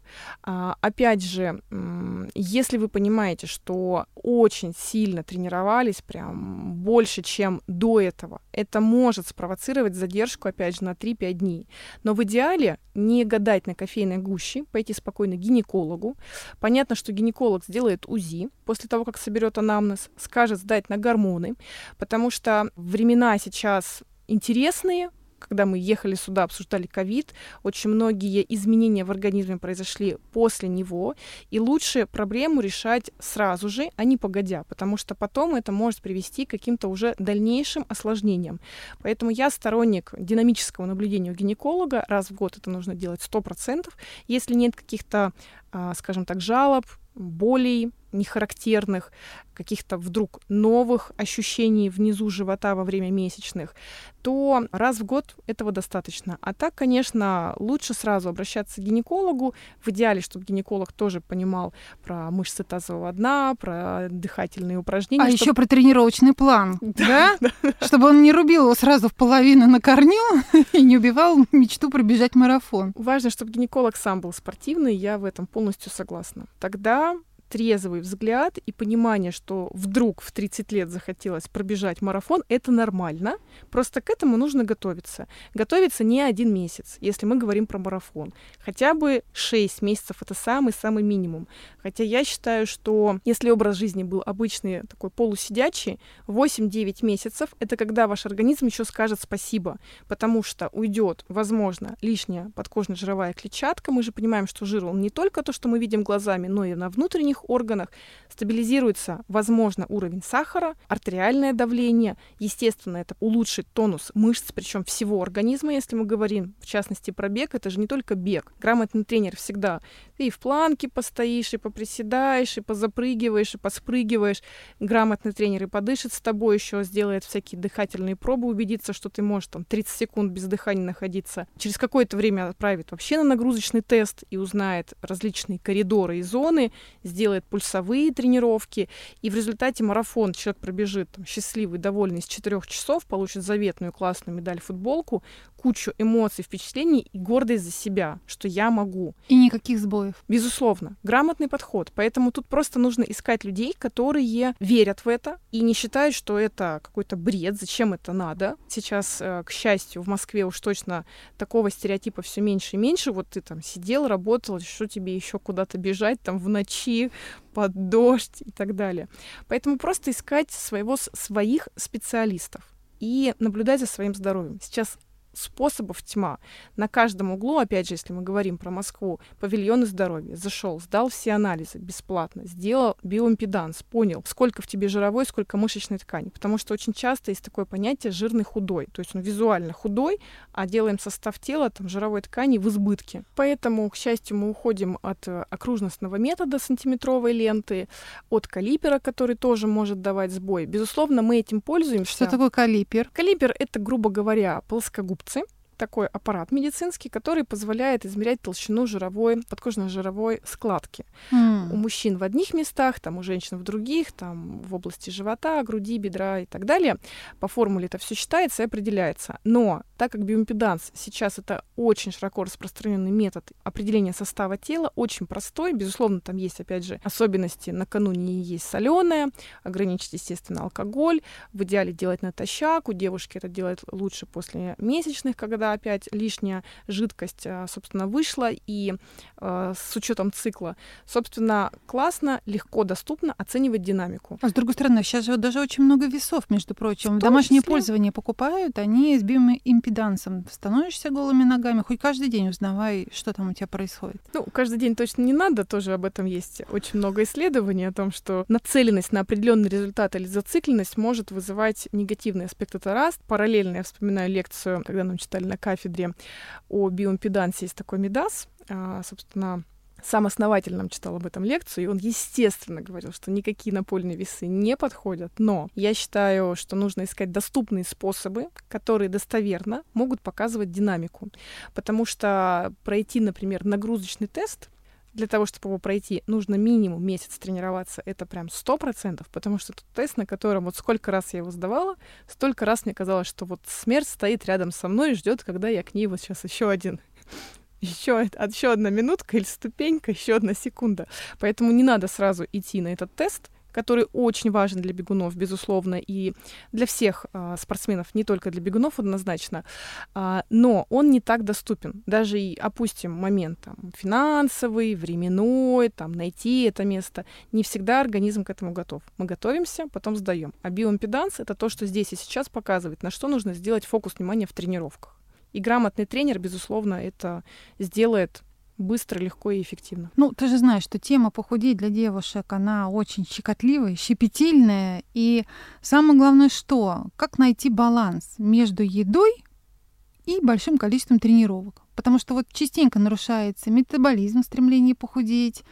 А, опять же, если вы понимаете, что очень сильно тренировались, прям больше, чем до этого, это может спровоцировать задержку, опять же, на 3-5 дней. Но в идеале не гадать на кофейной гуще, пойти спокойно к гинекологу. Понятно, что гинеколог сделает УЗИ после того, как соберет анамнез, скажет сдать на гормоны, потому что времена сейчас интересные, когда мы ехали сюда, обсуждали ковид, очень многие изменения в организме произошли после него, и лучше проблему решать сразу же, а не погодя, потому что потом это может привести к каким-то уже дальнейшим осложнениям. Поэтому я сторонник динамического наблюдения у гинеколога, раз в год это нужно делать 100%, если нет каких-то, а, скажем так, жалоб, болей, нехарактерных, каких-то вдруг новых ощущений внизу живота во время месячных, то раз в год этого достаточно. А так, конечно, лучше сразу обращаться к гинекологу. В идеале, чтобы гинеколог тоже понимал про мышцы тазового дна, про дыхательные упражнения. А чтобы... еще про тренировочный план, да? Чтобы он не рубил его сразу в половину на корню [laughs] и не убивал мечту пробежать марафон. Важно, чтобы гинеколог сам был спортивный, я в этом полностью согласна. Тогда трезвый взгляд и понимание, что вдруг в 30 лет захотелось пробежать марафон, это нормально. Просто к этому нужно готовиться. Готовиться не один месяц, если мы говорим про марафон. Хотя бы 6 месяцев это самый-самый минимум. Хотя я считаю, что если образ жизни был обычный, такой полусидячий, 8-9 месяцев — это когда ваш организм еще скажет спасибо, потому что уйдет, возможно, лишняя подкожно-жировая клетчатка. Мы же понимаем, что жир, он не только то, что мы видим глазами, но и на внутренних внутренних органах, стабилизируется, возможно, уровень сахара, артериальное давление. Естественно, это улучшит тонус мышц, причем всего организма, если мы говорим, в частности, про бег. Это же не только бег. Грамотный тренер всегда. И в планке постоишь, и поприседаешь, и позапрыгиваешь, и поспрыгиваешь. Грамотный тренер и подышит с тобой еще, сделает всякие дыхательные пробы, убедиться, что ты можешь там 30 секунд без дыхания находиться. Через какое-то время отправит вообще на нагрузочный тест и узнает различные коридоры и зоны, сделает делает пульсовые тренировки, и в результате марафон человек пробежит там, счастливый, довольный из четырех часов, получит заветную классную медаль футболку, кучу эмоций, впечатлений и гордость за себя, что я могу. И никаких сбоев. Безусловно. Грамотный подход. Поэтому тут просто нужно искать людей, которые верят в это и не считают, что это какой-то бред, зачем это надо. Сейчас, э, к счастью, в Москве уж точно такого стереотипа все меньше и меньше. Вот ты там сидел, работал, что тебе еще куда-то бежать там в ночи, под дождь и так далее. Поэтому просто искать своего, своих специалистов и наблюдать за своим здоровьем. Сейчас способов тьма. На каждом углу, опять же, если мы говорим про Москву, павильоны здоровья. Зашел, сдал все анализы бесплатно, сделал биоимпеданс, понял, сколько в тебе жировой, сколько мышечной ткани. Потому что очень часто есть такое понятие жирный худой. То есть он визуально худой, а делаем состав тела, там, жировой ткани в избытке. Поэтому, к счастью, мы уходим от э, окружностного метода сантиметровой ленты, от калипера, который тоже может давать сбой. Безусловно, мы этим пользуемся. Что такое калипер? Калипер — это, грубо говоря, плоскогубцы трубцы, такой аппарат медицинский, который позволяет измерять толщину жировой, подкожно-жировой складки. Mm. У мужчин в одних местах, там у женщин в других, там в области живота, груди, бедра и так далее. По формуле это все считается и определяется. Но так как биоимпеданс сейчас это очень широко распространенный метод определения состава тела, очень простой, безусловно, там есть, опять же, особенности, накануне не есть соленое, ограничить, естественно, алкоголь, в идеале делать натощак, у девушки это делать лучше после месячных, когда опять лишняя жидкость, а, собственно, вышла, и э, с учетом цикла, собственно, классно, легко, доступно оценивать динамику. А с другой стороны, сейчас же даже очень много весов, между прочим. В домашнее числе... пользование покупают, они с биоимпедансом. Становишься голыми ногами, хоть каждый день узнавай, что там у тебя происходит. Ну, каждый день точно не надо, тоже об этом есть очень много исследований, о том, что нацеленность на определенный результат или зацикленность может вызывать негативный аспект. Это раз. Параллельно я вспоминаю лекцию, когда нам читали на кафедре о биоимпедансе, есть такой МИДАС, а, собственно, сам основатель нам читал об этом лекцию, и он, естественно, говорил, что никакие напольные весы не подходят. Но я считаю, что нужно искать доступные способы, которые достоверно могут показывать динамику. Потому что пройти, например, нагрузочный тест для того, чтобы его пройти, нужно минимум месяц тренироваться. Это прям сто процентов, потому что это тест, на котором вот сколько раз я его сдавала, столько раз мне казалось, что вот смерть стоит рядом со мной и ждет, когда я к ней вот сейчас еще один [laughs] еще, еще одна минутка или ступенька, еще одна секунда. Поэтому не надо сразу идти на этот тест, который очень важен для бегунов, безусловно, и для всех э, спортсменов, не только для бегунов однозначно, э, но он не так доступен. Даже и опустим момент там, финансовый, временной, там, найти это место, не всегда организм к этому готов. Мы готовимся, потом сдаем. А биоимпеданс — это то, что здесь и сейчас показывает, на что нужно сделать фокус внимания в тренировках. И грамотный тренер, безусловно, это сделает быстро, легко и эффективно. Ну, ты же знаешь, что тема похудеть для девушек, она очень щекотливая, щепетильная. И самое главное, что? Как найти баланс между едой и большим количеством тренировок. Потому что вот частенько нарушается метаболизм, стремление похудеть.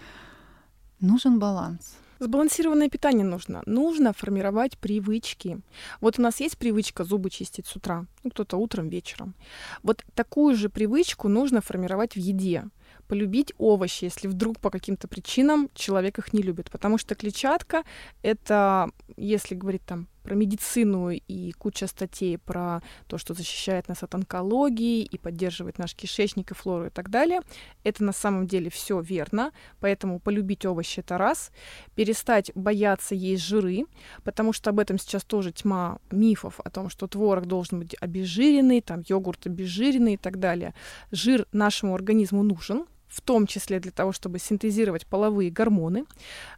Нужен баланс. Сбалансированное питание нужно. Нужно формировать привычки. Вот у нас есть привычка зубы чистить с утра, ну, кто-то утром, вечером. Вот такую же привычку нужно формировать в еде полюбить овощи, если вдруг по каким-то причинам человек их не любит. Потому что клетчатка — это, если говорить там про медицину и куча статей про то, что защищает нас от онкологии и поддерживает наш кишечник и флору и так далее. Это на самом деле все верно, поэтому полюбить овощи это раз, перестать бояться есть жиры, потому что об этом сейчас тоже тьма мифов о том, что творог должен быть обезжиренный, там йогурт обезжиренный и так далее. Жир нашему организму нужен, в том числе для того, чтобы синтезировать половые гормоны.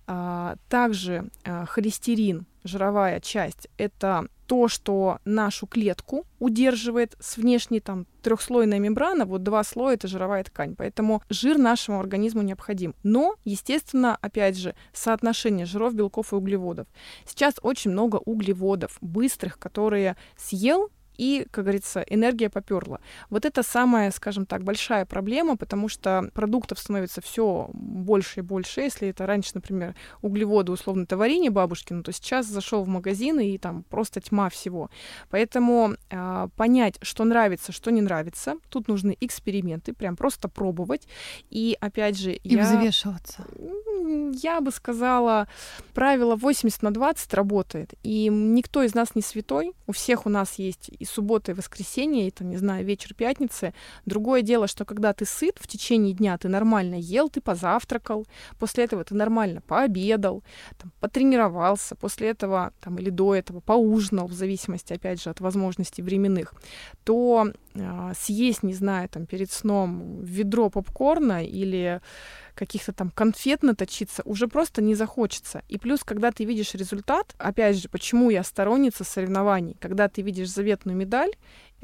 А, также а, холестерин, жировая часть, это то, что нашу клетку удерживает с внешней там трехслойная мембрана, вот два слоя это жировая ткань, поэтому жир нашему организму необходим. Но, естественно, опять же, соотношение жиров, белков и углеводов. Сейчас очень много углеводов быстрых, которые съел, и, как говорится, энергия поперла. Вот это самая, скажем так, большая проблема, потому что продуктов становится все больше и больше. Если это раньше, например, углеводы, условно, это варенье бабушкина, то сейчас зашел в магазин и там просто тьма всего. Поэтому э, понять, что нравится, что не нравится, тут нужны эксперименты, прям просто пробовать. И опять же, и я... взвешиваться. Я бы сказала, правило 80 на 20 работает. И никто из нас не святой. У всех у нас есть и суббота, и воскресенье, и там, не знаю, вечер пятницы. Другое дело, что когда ты сыт в течение дня, ты нормально ел, ты позавтракал, после этого ты нормально пообедал, там, потренировался, после этого там, или до этого поужинал, в зависимости, опять же, от возможностей временных, то э, съесть, не знаю, там, перед сном ведро попкорна или каких-то там конфет наточиться уже просто не захочется. И плюс, когда ты видишь результат, опять же, почему я сторонница соревнований, когда ты видишь заветную медаль,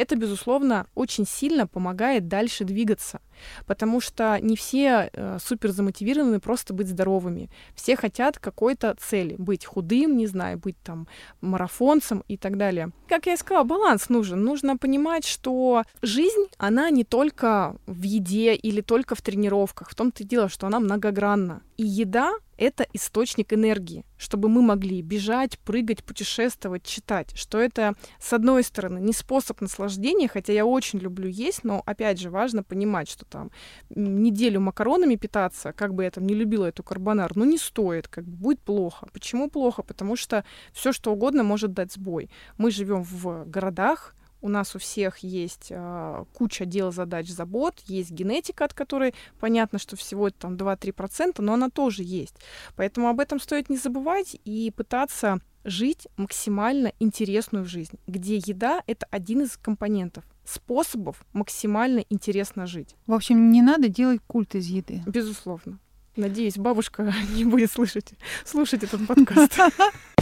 это, безусловно, очень сильно помогает дальше двигаться, потому что не все э, супер замотивированы просто быть здоровыми. Все хотят какой-то цели, быть худым, не знаю, быть там марафонцем и так далее. Как я и сказала, баланс нужен. Нужно понимать, что жизнь, она не только в еде или только в тренировках. В том-то и дело, что она многогранна. И еда это источник энергии, чтобы мы могли бежать, прыгать, путешествовать, читать. Что это, с одной стороны, не способ наслаждения, хотя я очень люблю есть, но, опять же, важно понимать, что там неделю макаронами питаться, как бы я там не любила эту карбонар, ну не стоит, как бы будет плохо. Почему плохо? Потому что все что угодно может дать сбой. Мы живем в городах, у нас у всех есть э, куча дел, задач, забот, есть генетика, от которой понятно, что всего там 2-3%, но она тоже есть. Поэтому об этом стоит не забывать и пытаться жить максимально интересную жизнь, где еда — это один из компонентов способов максимально интересно жить. В общем, не надо делать культ из еды. Безусловно. Надеюсь, бабушка [laughs] не будет слышать, слушать этот подкаст. [laughs]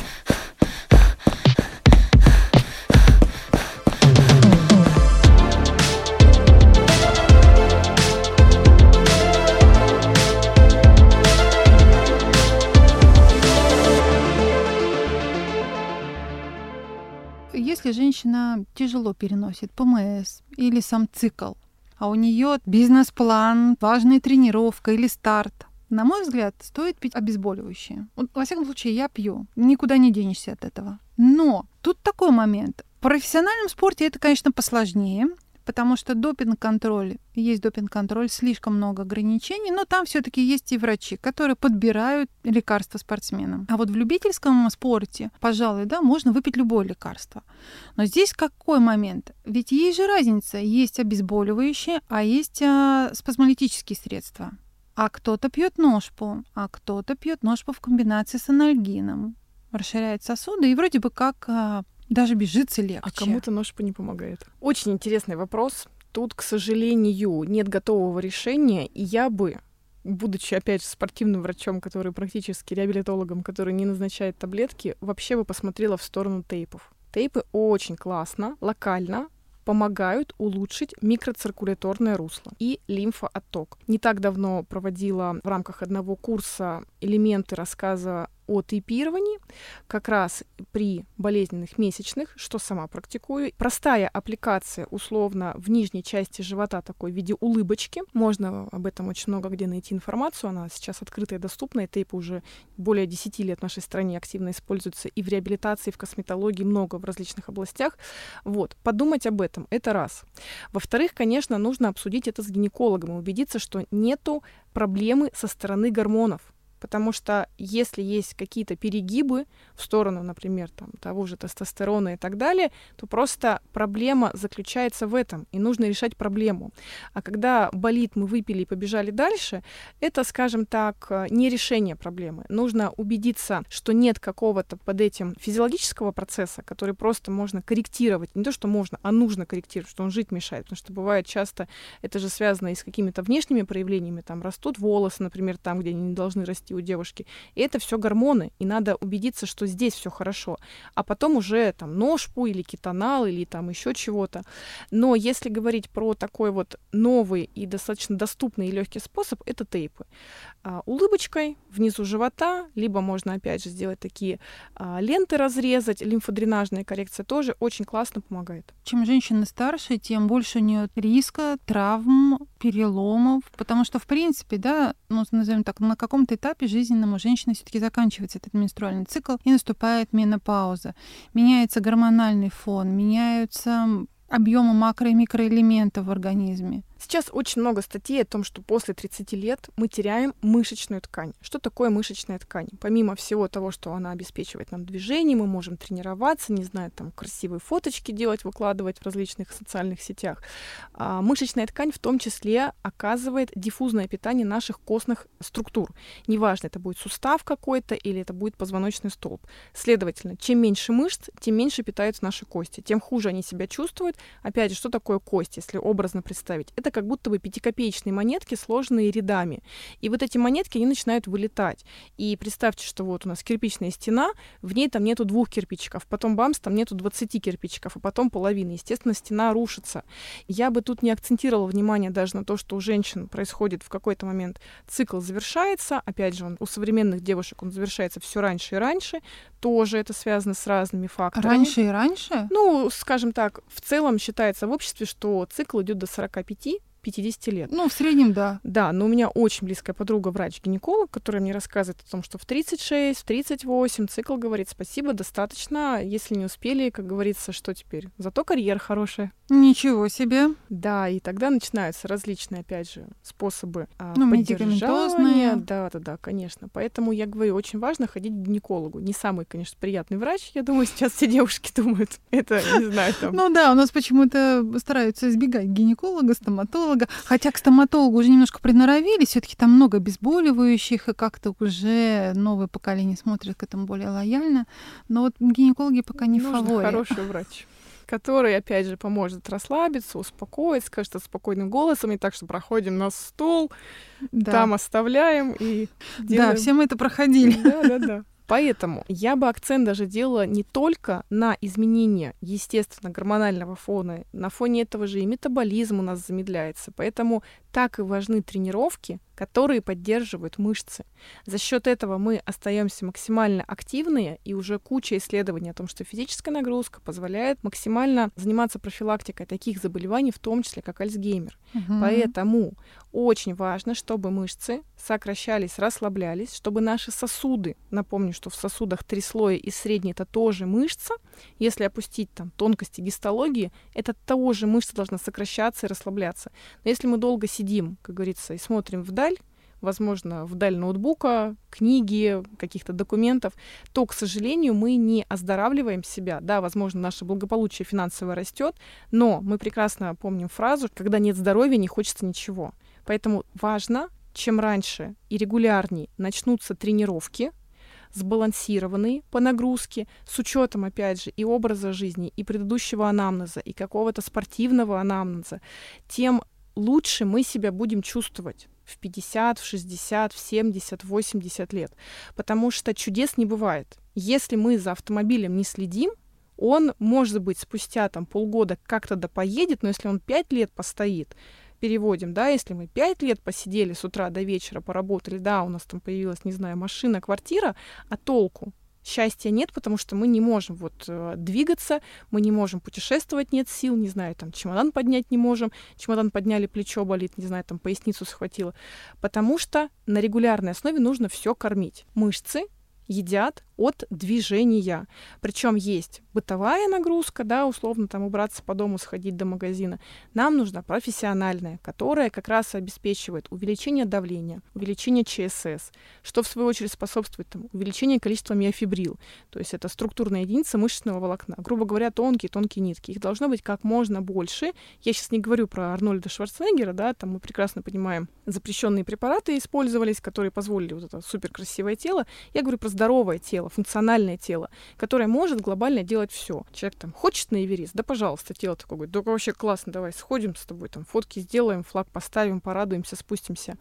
если женщина тяжело переносит ПМС или сам цикл, а у нее бизнес-план, важная тренировка или старт, на мой взгляд, стоит пить обезболивающее. Вот, во всяком случае, я пью. Никуда не денешься от этого. Но тут такой момент. В профессиональном спорте это, конечно, посложнее, потому что допинг-контроль, есть допинг-контроль, слишком много ограничений, но там все-таки есть и врачи, которые подбирают лекарства спортсменам. А вот в любительском спорте, пожалуй, да, можно выпить любое лекарство. Но здесь какой момент? Ведь есть же разница, есть обезболивающие, а есть а, спазмолитические средства. А кто-то пьет ножпу, а кто-то пьет ножпу в комбинации с анальгином. Расширяет сосуды и вроде бы как а, даже бежится легче. А кому-то ножпа не помогает. Очень интересный вопрос. Тут, к сожалению, нет готового решения, и я бы будучи, опять же, спортивным врачом, который практически реабилитологом, который не назначает таблетки, вообще бы посмотрела в сторону тейпов. Тейпы очень классно, локально помогают улучшить микроциркуляторное русло и лимфоотток. Не так давно проводила в рамках одного курса элементы рассказа о тейпировании как раз при болезненных месячных, что сама практикую. Простая аппликация условно в нижней части живота такой в виде улыбочки. Можно об этом очень много где найти информацию. Она сейчас открытая доступная. Тейп уже более 10 лет в нашей стране активно используется и в реабилитации, и в косметологии, много в различных областях. Вот, подумать об этом, это раз. Во-вторых, конечно, нужно обсудить это с гинекологом и убедиться, что нету проблемы со стороны гормонов Потому что если есть какие-то перегибы в сторону, например, там, того же тестостерона и так далее, то просто проблема заключается в этом, и нужно решать проблему. А когда болит, мы выпили и побежали дальше, это, скажем так, не решение проблемы. Нужно убедиться, что нет какого-то под этим физиологического процесса, который просто можно корректировать. Не то, что можно, а нужно корректировать, что он жить мешает. Потому что бывает часто это же связано и с какими-то внешними проявлениями. Там растут волосы, например, там, где они не должны расти у девушки. И это все гормоны, и надо убедиться, что здесь все хорошо. А потом уже там ножпу или кетонал или там еще чего-то. Но если говорить про такой вот новый и достаточно доступный и легкий способ, это тейпы. А, улыбочкой внизу живота, либо можно опять же сделать такие а, ленты разрезать, лимфодренажная коррекция тоже очень классно помогает. Чем женщина старше, тем больше у нее риска травм, переломов, потому что в принципе, да, ну назовем так, на каком-то этапе жизненном у женщины все-таки заканчивается этот менструальный цикл и наступает менопауза. Меняется гормональный фон, меняются объемы макро- и микроэлементов в организме. Сейчас очень много статей о том, что после 30 лет мы теряем мышечную ткань. Что такое мышечная ткань? Помимо всего того, что она обеспечивает нам движение, мы можем тренироваться, не знаю, там красивые фоточки делать, выкладывать в различных социальных сетях. А мышечная ткань в том числе оказывает диффузное питание наших костных структур. Неважно, это будет сустав какой-то или это будет позвоночный столб. Следовательно, чем меньше мышц, тем меньше питаются наши кости, тем хуже они себя чувствуют. Опять же, что такое кость, если образно представить? Это это как будто бы пятикопеечные монетки, сложенные рядами. И вот эти монетки, они начинают вылетать. И представьте, что вот у нас кирпичная стена, в ней там нету двух кирпичиков, потом бамс, там нету 20 кирпичиков, а потом половины. Естественно, стена рушится. Я бы тут не акцентировала внимание даже на то, что у женщин происходит в какой-то момент цикл завершается. Опять же, он, у современных девушек он завершается все раньше и раньше. Тоже это связано с разными факторами. Раньше и раньше? Ну, скажем так, в целом считается в обществе, что цикл идет до 45, 50 лет. Ну, в среднем, да. Да, но у меня очень близкая подруга, врач-гинеколог, которая мне рассказывает о том, что в 36, в 38 цикл говорит спасибо, достаточно, если не успели, как говорится, что теперь? Зато карьера хорошая. Ничего себе. Да, и тогда начинаются различные, опять же, способы а, ну, поддержания. Да, да, да, конечно. Поэтому я говорю, очень важно ходить к гинекологу. Не самый, конечно, приятный врач, я думаю, сейчас все девушки думают. [laughs] Это, не знаю, там... Ну да, у нас почему-то стараются избегать гинеколога, стоматолога, стоматолога. Хотя к стоматологу уже немножко приноровились, все таки там много обезболивающих, и как-то уже новое поколение смотрит к этому более лояльно. Но вот гинекологи пока не Нужен фаворит. хороший врач который, опять же, поможет расслабиться, успокоить, скажет спокойным голосом, и так что проходим на стол, да. там оставляем и делаем... Да, все мы это проходили. Да, да, да. Поэтому я бы акцент даже делала не только на изменение, естественно, гормонального фона. На фоне этого же и метаболизм у нас замедляется. Поэтому так и важны тренировки, которые поддерживают мышцы. За счет этого мы остаемся максимально активные, и уже куча исследований о том, что физическая нагрузка позволяет максимально заниматься профилактикой таких заболеваний, в том числе как Альцгеймер. Угу. Поэтому очень важно, чтобы мышцы сокращались, расслаблялись, чтобы наши сосуды, напомню, что в сосудах три слоя и средний это тоже мышца, если опустить там тонкости гистологии, это тоже мышца должна сокращаться и расслабляться. Но если мы долго сидим, как говорится, и смотрим вдаль, возможно, вдаль ноутбука, книги, каких-то документов, то, к сожалению, мы не оздоравливаем себя. Да, возможно, наше благополучие финансовое растет, но мы прекрасно помним фразу, когда нет здоровья, не хочется ничего. Поэтому важно чем раньше и регулярнее начнутся тренировки, сбалансированные по нагрузке, с учетом, опять же, и образа жизни, и предыдущего анамнеза, и какого-то спортивного анамнеза, тем лучше мы себя будем чувствовать в 50, в 60, в 70, 80 лет. Потому что чудес не бывает. Если мы за автомобилем не следим, он, может быть, спустя там полгода как-то да поедет, но если он 5 лет постоит, переводим, да, если мы 5 лет посидели с утра до вечера, поработали, да, у нас там появилась, не знаю, машина, квартира, а толку? счастья нет, потому что мы не можем вот э, двигаться, мы не можем путешествовать, нет сил, не знаю, там чемодан поднять не можем, чемодан подняли, плечо болит, не знаю, там поясницу схватило, потому что на регулярной основе нужно все кормить. Мышцы едят от движения. Причем есть бытовая нагрузка, да, условно там убраться по дому, сходить до магазина. Нам нужна профессиональная, которая как раз обеспечивает увеличение давления, увеличение ЧСС, что в свою очередь способствует там, увеличению количества миофибрил. То есть это структурная единица мышечного волокна. Грубо говоря, тонкие-тонкие нитки. Их должно быть как можно больше. Я сейчас не говорю про Арнольда Шварценеггера, да, там мы прекрасно понимаем, запрещенные препараты использовались, которые позволили вот это супер красивое тело. Я говорю про здоровое тело, функциональное тело, которое может глобально делать все. Человек там хочет на Эверест, да, пожалуйста, тело такое говорит, да вообще классно, давай сходим с тобой, там фотки сделаем, флаг поставим, порадуемся, спустимся.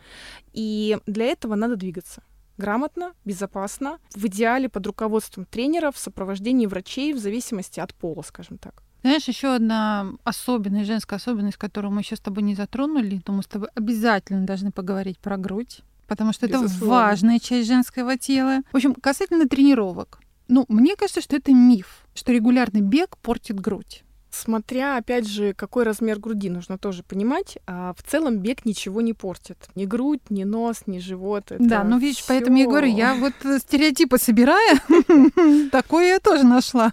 И для этого надо двигаться грамотно, безопасно, в идеале под руководством тренера, в сопровождении врачей, в зависимости от пола, скажем так. Знаешь, еще одна особенность, женская особенность, которую мы еще с тобой не затронули, но мы с тобой обязательно должны поговорить про грудь потому что Безусловно. это важная часть женского тела. В общем, касательно тренировок. Ну, мне кажется, что это миф, что регулярный бег портит грудь. Смотря, опять же, какой размер груди, нужно тоже понимать. А в целом бег ничего не портит. Ни грудь, ни нос, ни живот. Это да, ну видишь, всё... поэтому я говорю, я вот э, стереотипы собирая, [laughs] такое я тоже нашла.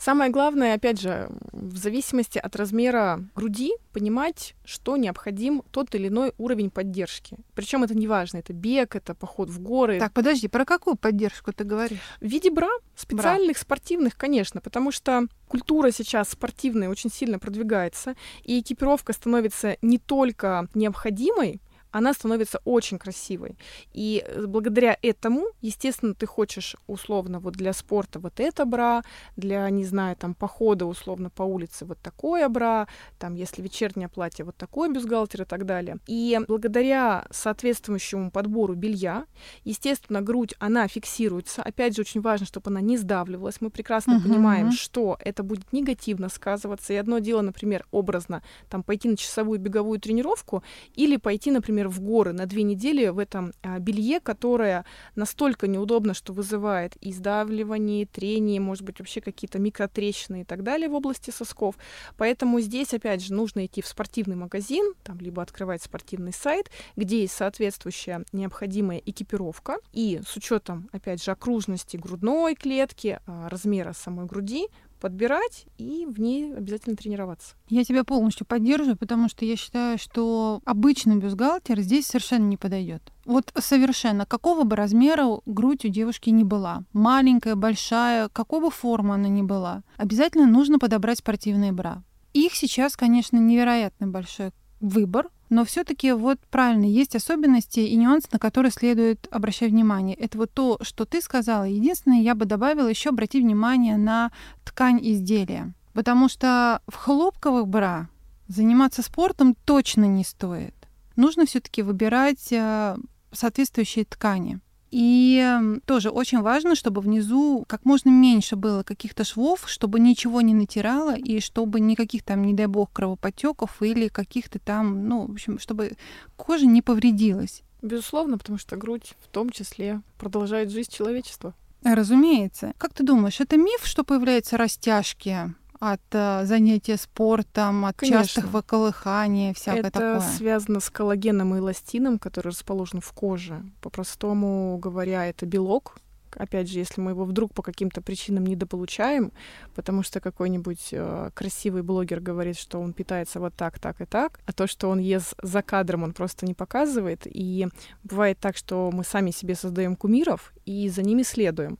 Самое главное, опять же, в зависимости от размера груди, понимать, что необходим тот или иной уровень поддержки. Причем это не важно, это бег, это поход в горы. Так, подожди, про какую поддержку ты говоришь? В виде бра, специальных, бра. спортивных, конечно, потому что культура сейчас спортивная очень сильно продвигается, и экипировка становится не только необходимой, она становится очень красивой. И э, благодаря этому, естественно, ты хочешь условно вот для спорта вот это бра, для, не знаю, там похода условно по улице вот такое бра, там, если вечернее платье, вот такой бюстгальтер и так далее. И благодаря соответствующему подбору белья, естественно, грудь, она фиксируется. Опять же, очень важно, чтобы она не сдавливалась. Мы прекрасно uh-huh. понимаем, что это будет негативно сказываться. И одно дело, например, образно, там, пойти на часовую беговую тренировку или пойти, например, например, в горы на две недели в этом а, белье, которое настолько неудобно, что вызывает и сдавливание, и трение, может быть, вообще какие-то микротрещины и так далее в области сосков. Поэтому здесь, опять же, нужно идти в спортивный магазин, там, либо открывать спортивный сайт, где есть соответствующая необходимая экипировка. И с учетом, опять же, окружности грудной клетки, а, размера самой груди, подбирать и в ней обязательно тренироваться. Я тебя полностью поддерживаю, потому что я считаю, что обычный бюстгальтер здесь совершенно не подойдет. Вот совершенно, какого бы размера грудь у девушки не была, маленькая, большая, какого бы формы она ни была, обязательно нужно подобрать спортивные бра. Их сейчас, конечно, невероятно большой выбор, но все-таки вот правильно, есть особенности и нюансы, на которые следует обращать внимание. Это вот то, что ты сказала. Единственное, я бы добавила еще обратить внимание на ткань изделия. Потому что в хлопковых бра заниматься спортом точно не стоит. Нужно все-таки выбирать э, соответствующие ткани. И тоже очень важно, чтобы внизу как можно меньше было каких-то швов, чтобы ничего не натирало, и чтобы никаких там, не дай бог, кровопотеков или каких-то там, ну, в общем, чтобы кожа не повредилась. Безусловно, потому что грудь в том числе продолжает жизнь человечества. Разумеется. Как ты думаешь, это миф, что появляются растяжки от э, занятия спортом, от Конечно. частых выколыханий, всякое Это такое. Это связано с коллагеном и эластином, который расположен в коже. По-простому говоря, это белок, опять же, если мы его вдруг по каким-то причинам недополучаем, потому что какой-нибудь э, красивый блогер говорит, что он питается вот так, так и так, а то, что он ест за кадром, он просто не показывает. И бывает так, что мы сами себе создаем кумиров и за ними следуем.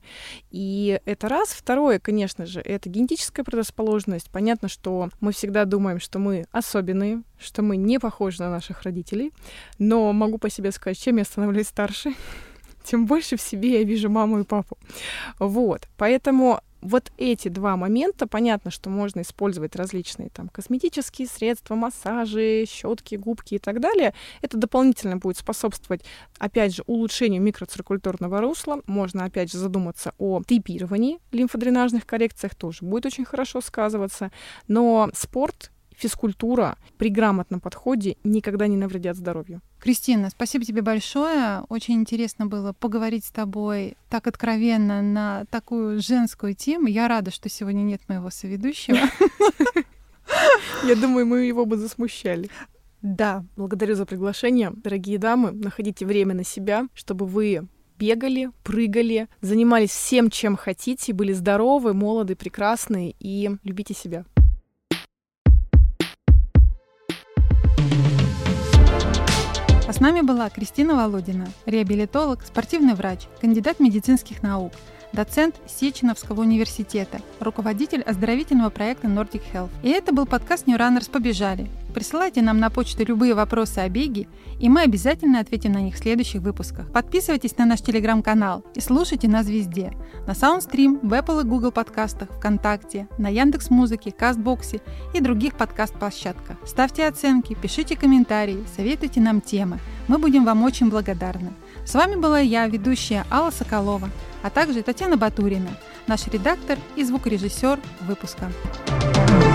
И это раз. Второе, конечно же, это генетическая предрасположенность. Понятно, что мы всегда думаем, что мы особенные, что мы не похожи на наших родителей, но могу по себе сказать, чем я становлюсь старше, тем больше в себе я вижу маму и папу. Вот. Поэтому вот эти два момента, понятно, что можно использовать различные там косметические средства, массажи, щетки, губки и так далее. Это дополнительно будет способствовать, опять же, улучшению микроциркуляторного русла. Можно, опять же, задуматься о типировании лимфодренажных коррекциях, тоже будет очень хорошо сказываться. Но спорт физкультура при грамотном подходе никогда не навредят здоровью. Кристина, спасибо тебе большое. Очень интересно было поговорить с тобой так откровенно на такую женскую тему. Я рада, что сегодня нет моего соведущего. [laughs] Я думаю, мы его бы засмущали. Да. Благодарю за приглашение. Дорогие дамы, находите время на себя, чтобы вы бегали, прыгали, занимались всем, чем хотите, были здоровы, молоды, прекрасны и любите себя. А с нами была Кристина Володина, реабилитолог, спортивный врач, кандидат медицинских наук, доцент Сеченовского университета, руководитель оздоровительного проекта Nordic Health. И это был подкаст New Runners «Побежали». Присылайте нам на почту любые вопросы о беге, и мы обязательно ответим на них в следующих выпусках. Подписывайтесь на наш телеграм-канал и слушайте нас везде. На Soundstream, в Apple и Google подкастах, ВКонтакте, на Яндекс Музыке, Кастбоксе и других подкаст-площадках. Ставьте оценки, пишите комментарии, советуйте нам темы. Мы будем вам очень благодарны. С вами была я, ведущая Алла Соколова, а также Татьяна Батурина, наш редактор и звукорежиссер выпуска. thank you